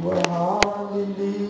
Are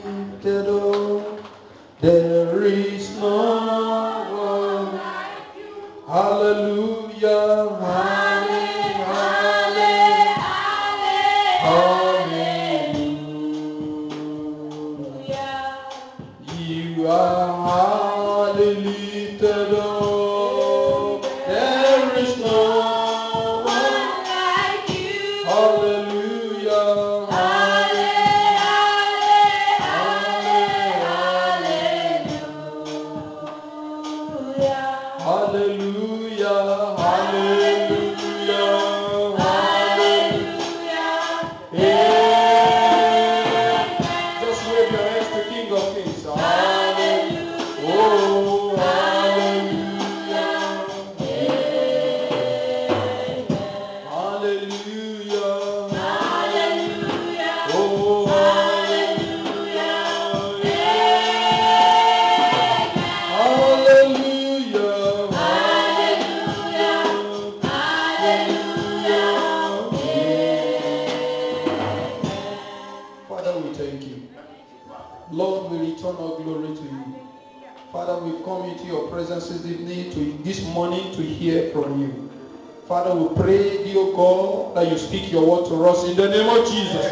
that you speak your word to us in the name of Jesus.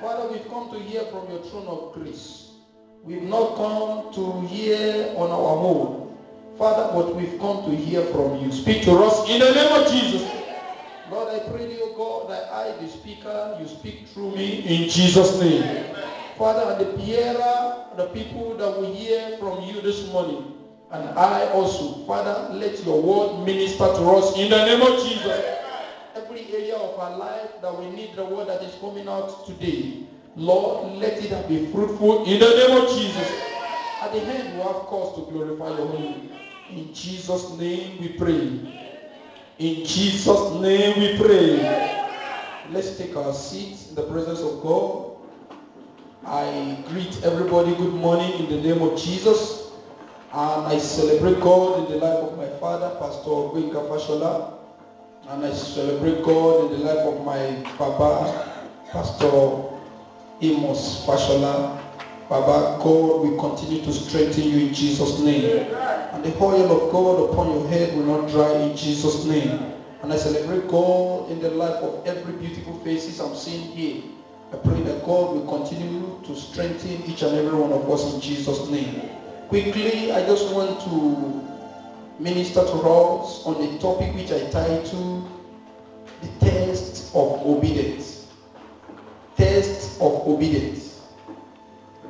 Father, we've come to hear from your throne of grace. We've not come to hear on our own. Father, but we've come to hear from you. Speak to us in the name of Jesus. Lord, I pray, you, God, that I, the speaker, you speak through me in Jesus' name. Father, and the hearer, the people that will hear from you this morning, and I also, Father, let your word minister to us in the name of Jesus. Every area of our life that we need the word that is coming out today, Lord, let it be fruitful in the name of Jesus. At the end, we have cause to glorify your name. In Jesus' name we pray. In Jesus' name we pray. Let's take our seats in the presence of God. I greet everybody good morning in the name of Jesus. And I celebrate God in the life of my father, Pastor Gwenka. And I celebrate God in the life of my Papa, Pastor Amos Fashola. Baba, God will continue to strengthen you in Jesus' name. And the oil of God upon your head will not dry in Jesus' name. And I celebrate God in the life of every beautiful faces I'm seeing here. I pray that God will continue to strengthen each and every one of us in Jesus' name. Quickly, I just want to minister to us on a topic which I titled The Test of Obedience. Test of Obedience.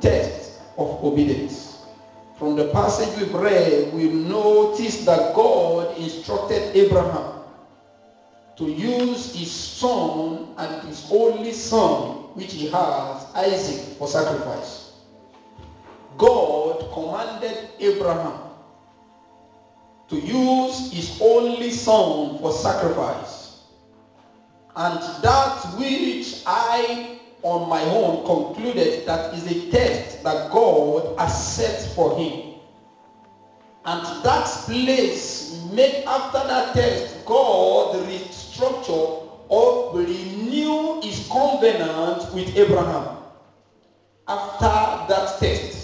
Test of Obedience. From the passage we've read, we notice that God instructed Abraham to use his son and his only son, which he has, Isaac, for sacrifice. God commanded Abraham to use his only son for sacrifice. And that which I, on my own, concluded that is a test that God has set for him. And that place, made after that test, God restructured or renew his covenant with Abraham after that test.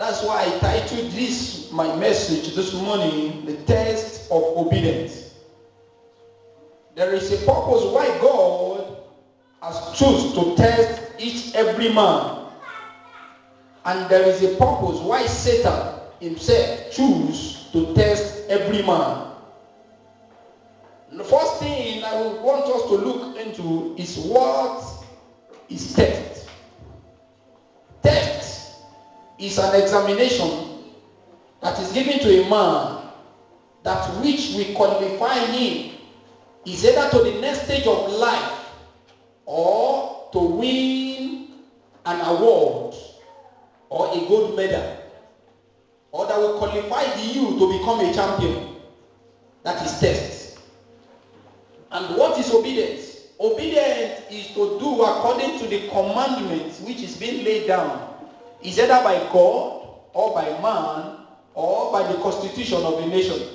That's why I titled this, my message this morning, The Test of Obedience. There is a purpose why God has chosen to test each every man. And there is a purpose why Satan himself choose to test every man. The first thing I want us to look into is what is test. Test is an examination that is given to a man that which we qualify him is either to the next stage of life or to win an award or a gold medal or that will qualify you to become a champion. That is test. And what is obedience? Obedience is to do according to the commandments which is being laid down. Is either by God or by man or by the constitution of the nation.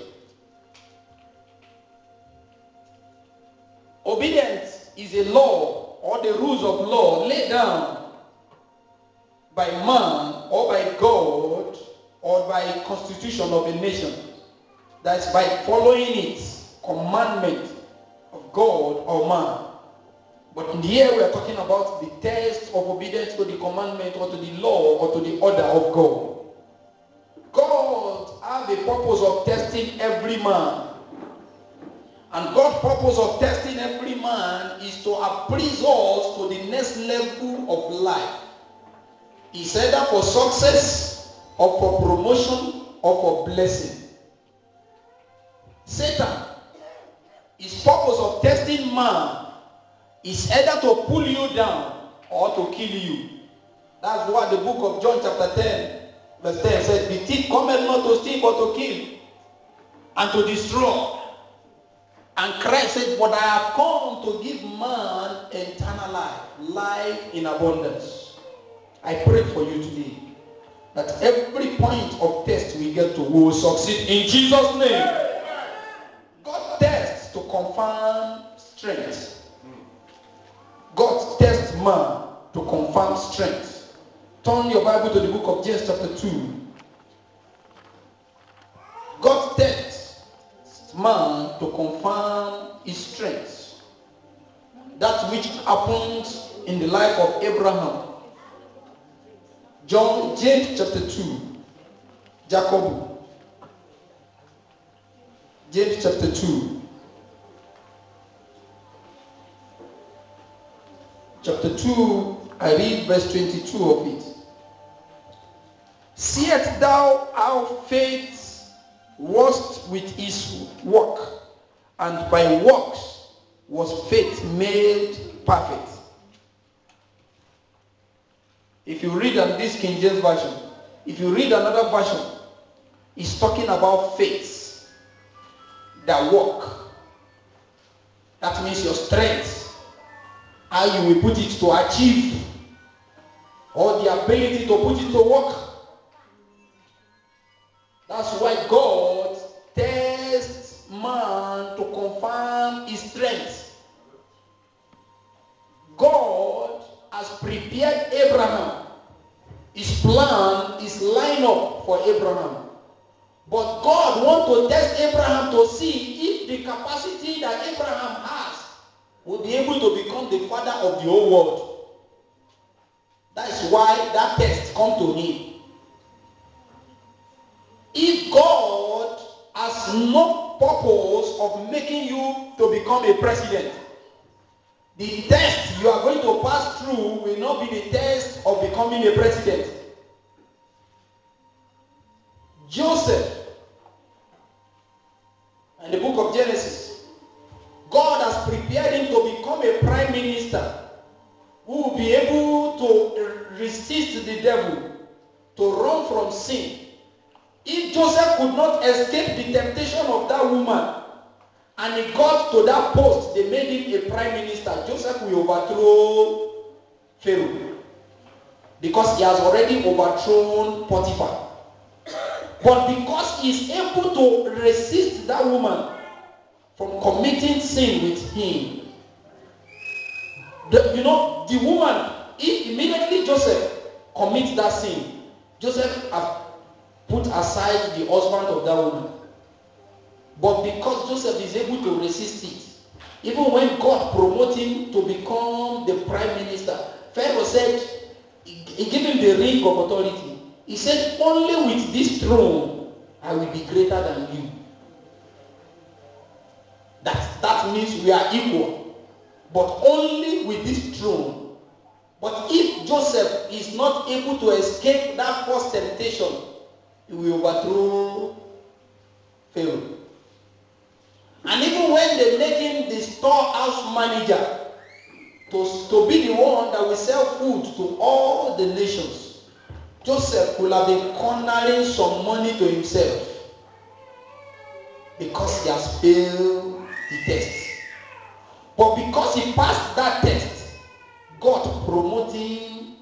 Obedience is a law or the rules of law laid down by man or by God or by constitution of a nation. That's by following it, commandment of God or man. But here we are talking about the test of obedience to the commandment or to the law or to the order of God. God has the purpose of testing every man. And God's purpose of testing every man is to appraise us to the next level of life. It's either for success or for promotion or for blessing. Satan, his purpose of testing man is either to pull you down or to kill you. That's what the book of John chapter 10 verse 10 said, The thief cometh not to steal but to kill and to destroy. And Christ said, But I have come to give man eternal life, life in abundance. I pray for you today that every point of test we get to will succeed in Jesus' name. God tests to confirm strength. God tests man to confirm strength. Turn your Bible to the book of James chapter 2. God tests man to confirm his strength. That which happened in the life of Abraham. John, James chapter 2. Jacob. James chapter 2. Chapter 2, I read verse 22 of it. Seest thou how faith was with his work, and by works was faith made perfect. If you read on this King James Version, if you read another version, it's talking about faith that work. That means your strength, how you will put it to achieve, or the ability to put it to work. That's why God tests man to confirm his strength. God has prepared Abraham. His plan is lined up for Abraham. But God wants to test Abraham to see if the capacity that Abraham has will be able to become the father of the whole world. That is why that test come to him. If God has no purpose of making you to become a president, the test you are going to pass through will not be the test of becoming a president. Joseph, devil, to run from sin. If Joseph could not escape the temptation of that woman, and he got to that post, they made him a prime minister. Joseph will overthrow Pharaoh because he has already overthrown Potiphar. But because he is able to resist that woman from committing sin with him, the, you know, the woman, immediately Joseph commits that sin, Joseph has put aside the husband of that woman. But because Joseph is able to resist it, even when God promoted him to become the prime minister, Pharaoh said, he gave him the ring of authority. He said, only with this throne I will be greater than you. That, that means we are equal. But only with this throne. But if Joseph is not able to escape that first temptation, he will overthrow Pharaoh. And even when they make him the storehouse manager, to, to be the one that will sell food to all the nations, Joseph could have been cornering some money to himself because he has failed the test. But because he passed that test, Him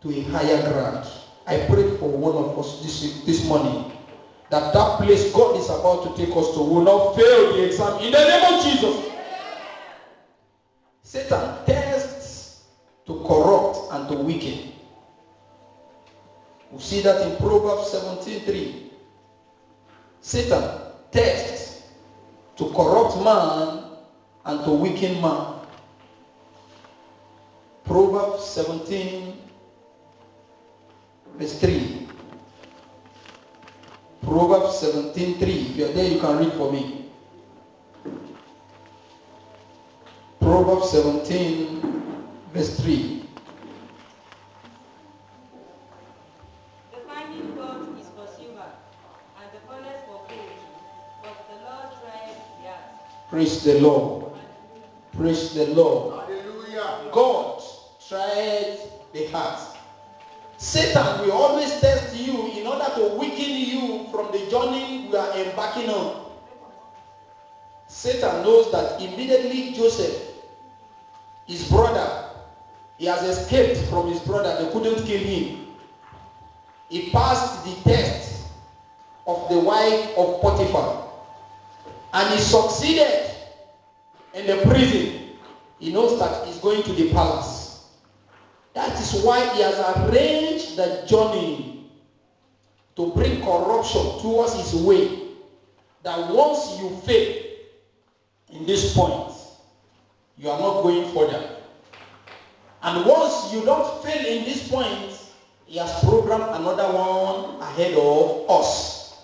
to a higher ground. I pray for one of us this, this morning that that place God is about to take us to will not fail the exam in the name of Jesus. Satan tests to corrupt and to weaken. We see that in Proverbs 17:3. Satan tests to corrupt man and to weaken man. Proverbs 17, verse 3. Proverbs 17, 3. If you are there, you can read for me. Proverbs 17, verse 3. Praise the color for creation. But the Lord. Praise the Lord. The heart. Satan will always test you in order to weaken you from the journey we are embarking on. Satan knows that immediately Joseph, his brother, he has escaped from his brother. They couldn't kill him. He passed the test of the wife of Potiphar. And he succeeded in the prison. He knows that he's going to the palace. That is why he has arranged the journey to bring corruption towards his way. That once you fail in this point, you are not going further. And once you don't fail in this point, he has programmed another one ahead of us.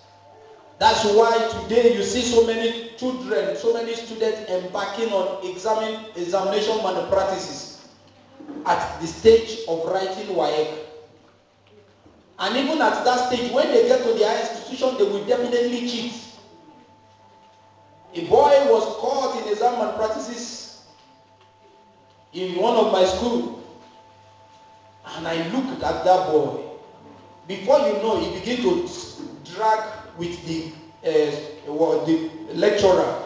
That's why today you see so many children, so many students embarking on examine, examination malpractices the stage of writing WAEC. And even at that stage, when they get to their institution, they will definitely cheat. A boy was caught in exam malpractices in one of my school. And I looked at that boy. Before you know, he began to drag with the, uh, the lecturer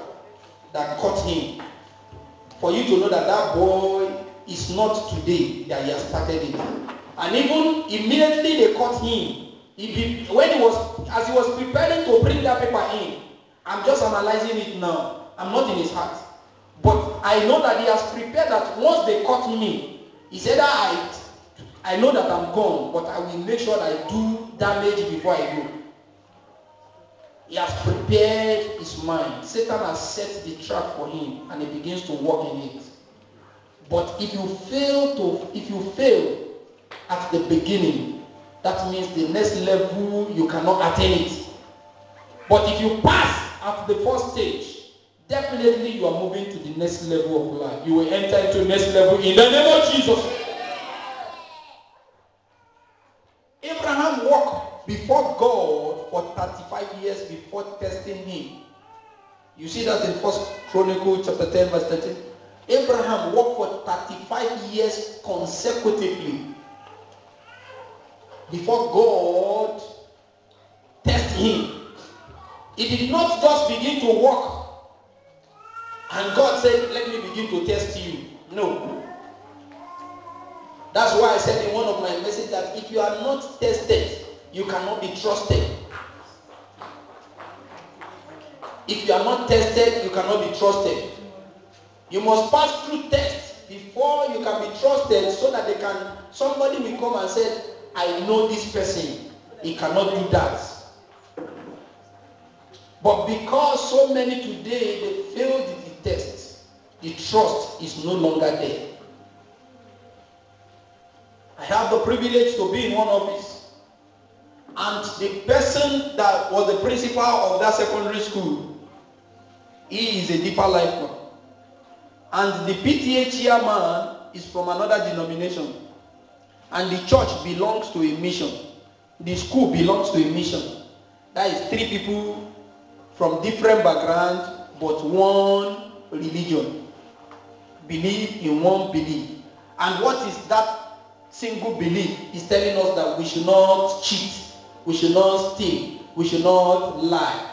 that caught him. For you to know that that boy is not today that he has started it. And even immediately they caught him. He when he was, as he was preparing to bring that paper in, I'm just analyzing it now. I'm not in his heart. But I know that he has prepared that once they caught me, he said, I, I know that I'm gone, but I will make sure that I do damage before I go. He has prepared his mind. Satan has set the trap for him and he begins to walk in it. But if you fail to, if you fail at the beginning, that means the next level you cannot attain it. But if you pass at the first stage, definitely you are moving to the next level of life. You will enter into the next level in the name of Jesus. Abraham walked before God for 35 years before testing him. You see that in First Chronicle chapter 10 verse 13. Abraham worked for 35 years consecutively before God tested him. He did not just begin to work and God said, let me begin to test you. No. That's why I said in one of my messages that if you are not tested, you cannot be trusted. If you are not tested, you cannot be trusted. You must pass through tests before you can be trusted so that they can somebody will come and say, I know this person. He cannot do that. But because so many today they failed the test, the trust is no longer there. I have the privilege to be in one office. And the person that was the principal of that secondary school he is a deeper life man. And the PTA chairman is from another denomination. And the church belongs to a mission. The school belongs to a mission. That is three people from different backgrounds, but one religion. Believe in one belief. And what is that single belief? Is telling us that we should not cheat, we should not steal, we should not lie,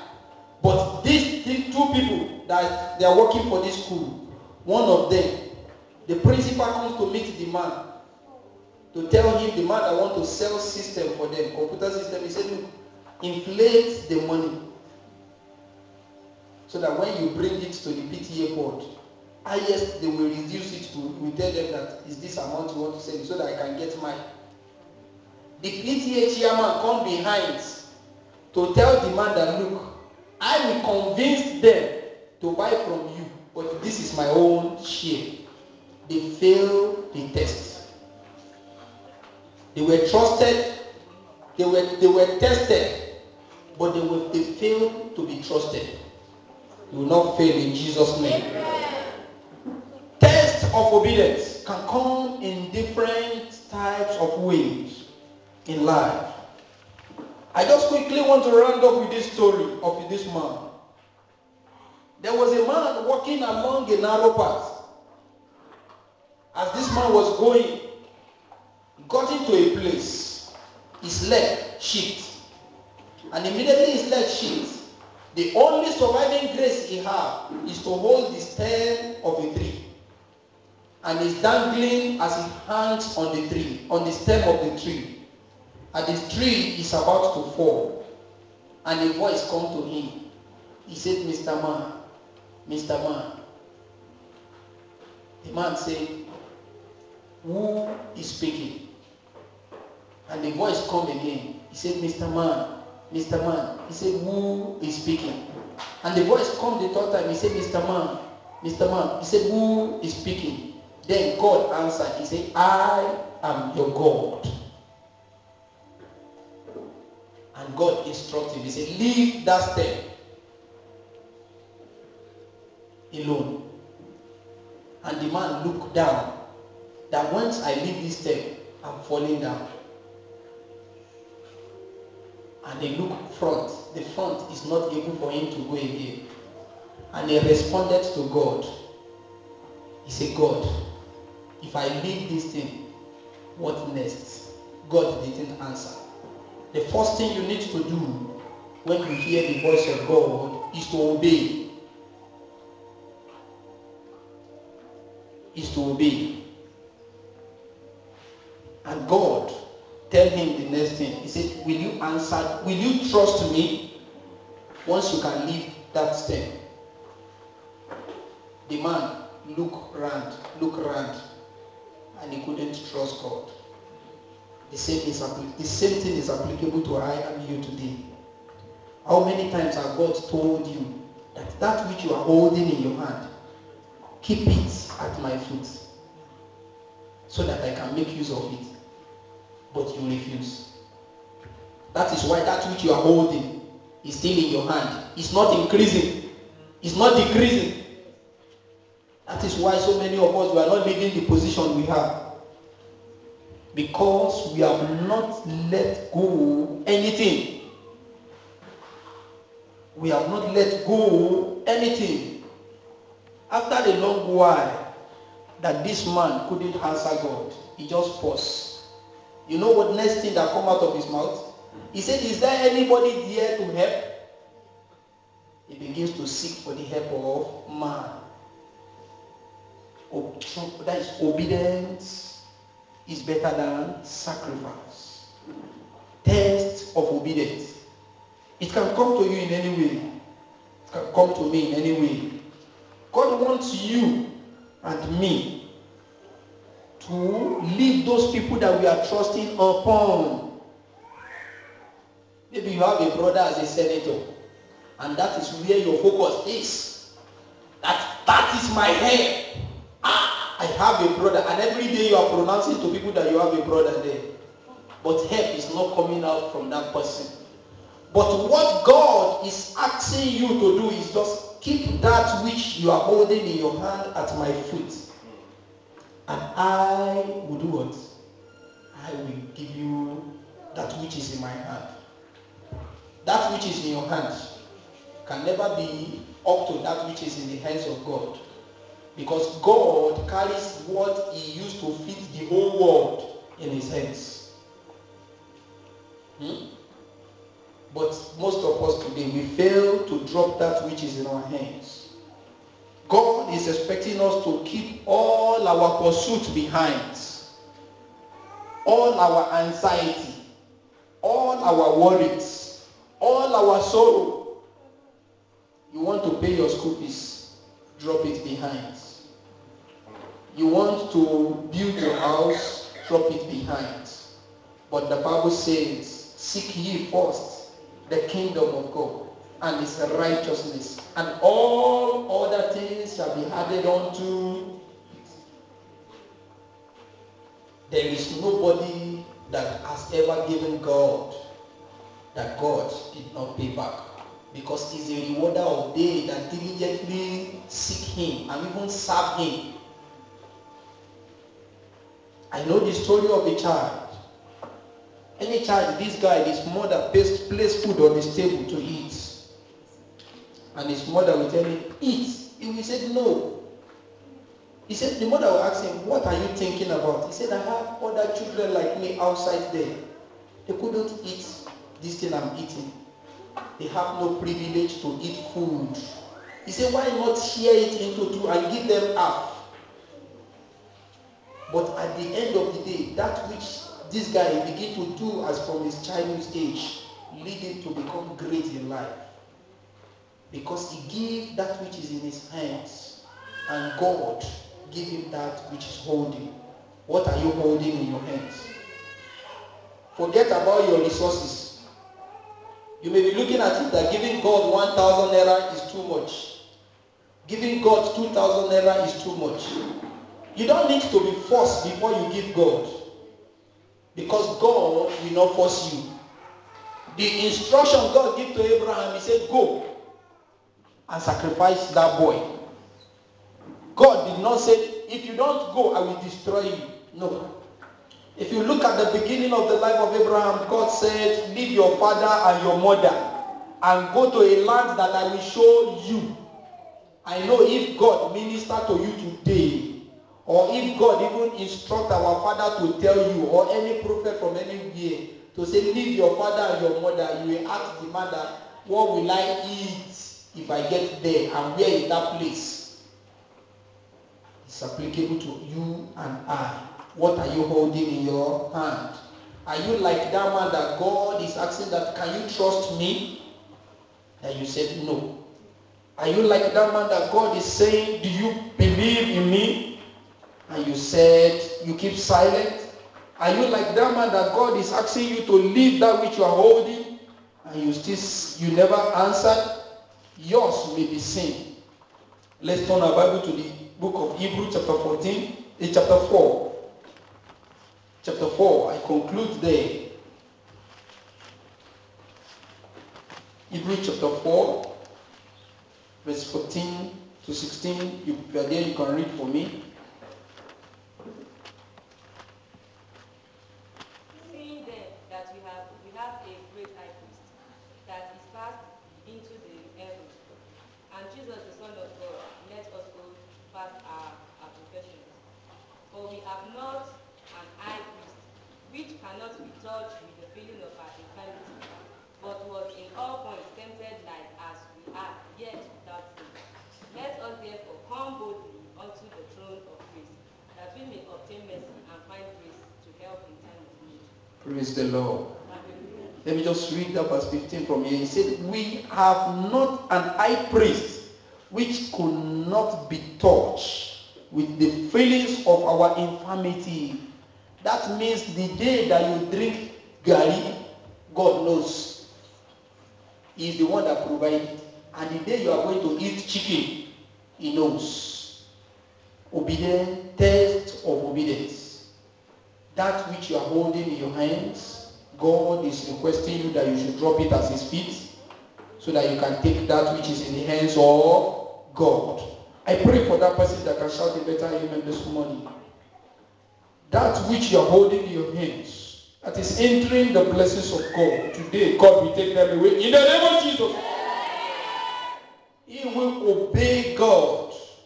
but these, these two people that they are working for this school, one of them, the principal comes to meet the man to tell him the man I want to sell system for them, computer system. He said, look, inflate the money so that when you bring it to the PTA board, highest they will reduce it to, we tell them that is this amount you want to send so that I can get mine. The PTA chairman come behind to tell the man that look, I will convince them to buy from you, but this is my own share. They failed the test. They were trusted, they were, they were tested, but they, were, they failed to be trusted. You will not fail in Jesus' name. Test of obedience can come in different types of ways in life. I just quickly want to round up with this story of this man. There was a man walking along a narrow path. As this man was going, got into a place. His leg shipped. And immediately his leg shipped. The only surviving grace he had is to hold the stem of a tree. And he's dangling as he hangs on the tree, on the stem of the tree and the tree is about to fall. And a voice come to him. He said, Mr. Man, Mr. Man. The man said, Who is speaking? And the voice come again. He said, Mr. Man, Mr. Man. He said, Who is speaking? And the voice come the third time. He said, Mr. Man, Mr. Man. He said, Who is speaking? Then God answered. He said, I am your God. And God instructed. He said, Leave that step alone. And the man looked down. That once I leave this step, I'm falling down. And they look front. The front is not able for him to go again. And he responded to God. He said, God, if I leave this thing, what next? God didn't answer the first thing you need to do when you hear the voice of God is to obey. Is to obey. And God tell him the next thing. He said, Will you answer? Will you trust me once you can leave that step? The man look around, look around, and he couldn't trust God. The same, is, the same thing is applicable to I and you today. How many times have God told you that that which you are holding in your hand, keep it at my feet so that I can make use of it. But you refuse. That is why that which you are holding is still in your hand. It's not increasing. It's not decreasing. That is why so many of us we are not leaving the position we have because we have not let go anything. We have not let go anything. After a long while, that this man couldn't answer God, he just paused. You know what next thing that come out of his mouth? He said, Is there anybody here to help? He begins to seek for the help of man. That is obedience is better than sacrifice. Test of obedience. It can come to you in any way. It can come to me in any way. God wants you and me to leave those people that we are trusting upon. Maybe you have a brother as a senator, and that is where your focus is. That that is my head. Ah, I have a brother, and every day you are pronouncing to people that you have a brother there. But help is not coming out from that person. But what God is asking you to do is just keep that which you are holding in your hand at my feet. And I will do what? I will give you that which is in my hand. That which is in your hand can never be up to that which is in the hands of God. Because God carries what he used to feed the whole world in his hands. Hmm? But most of us today, we fail to drop that which is in our hands. God is expecting us to keep all our pursuits behind, all our anxiety, all our worries, all our sorrow. You want to pay your school fees, drop it behind. You want to build your house, drop it behind. But the Bible says, seek ye first the kingdom of God and his righteousness, and all other things shall be added unto There is nobody that has ever given God that God did not pay back. Because he's a rewarder of they that diligently seek him and even serve him. I know the story of a child. Any child, this guy, his mother placed, placed food on his table to eat. And his mother will tell him, eat. He say, no. He said, the mother will ask him, what are you thinking about? He said, I have other children like me outside there. They couldn't eat this thing I'm eating. They have no privilege to eat food. He said, why not share it into two and give them half? But at the end of the day, that which this guy begin to do as from his childhood age, lead him to become great in life. Because he gave that which is in his hands, and God give him that which is holding. What are you holding in your hands? Forget about your resources. You may be looking at it that giving God 1,000 naira is too much. Giving God 2,000 naira is too much. You don't need to be forced before you give God. Because God will not force you. The instruction God gave to Abraham, he said, go and sacrifice that boy. God did not say, if you don't go, I will destroy you. No. If you look at the beginning of the life of Abraham, God said, leave your father and your mother and go to a land that I will show you. I know if God minister to you today, or if God even instruct our father to tell you, or any prophet from anywhere, to say, leave your father and your mother, you will ask the mother, what will I eat if I get there, and where is that place? It's applicable to you and I. What are you holding in your hand? Are you like that man that God is asking that, can you trust me? And you said no. Are you like that man that God is saying, do you believe in me? And you said, you keep silent. Are you like that man that God is asking you to leave that which you are holding? And you still, you never answered? Yours may be sin. Let's turn our Bible to the book of Hebrews chapter 14, in eh, chapter 4. Chapter 4, I conclude there. Hebrews chapter 4, verse 14 to 16. You are there, you can read for me. Praise the Lord. Let me just read that verse 15 from here. He said, We have not an high priest which could not be touched with the feelings of our infirmity. That means the day that you drink gari, God knows. He is the one that provides And the day you are going to eat chicken, He knows. Obedience, of obedience that which you are holding in your hands, God is requesting you that you should drop it at his feet so that you can take that which is in the hands of God. I pray for that person that can shout a better amen this morning. That which you are holding in your hands, that is entering the blessings of God. Today, God will take them away in the name of Jesus. He will obey God's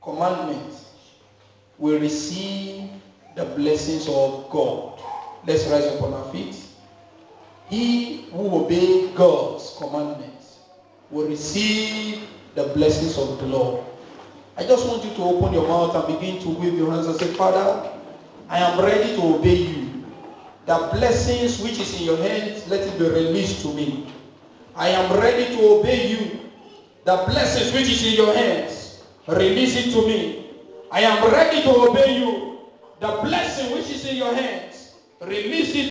commandments, will receive the blessings of God. Let's rise up on our feet. He who obeys God's commandments will receive the blessings of the Lord. I just want you to open your mouth and begin to wave your hands and say, Father, I am ready to obey you. The blessings which is in your hands, let it be released to me. I am ready to obey you. The blessings which is in your hands, release it to me. I am ready to obey you. The blessing which is in your hands, release it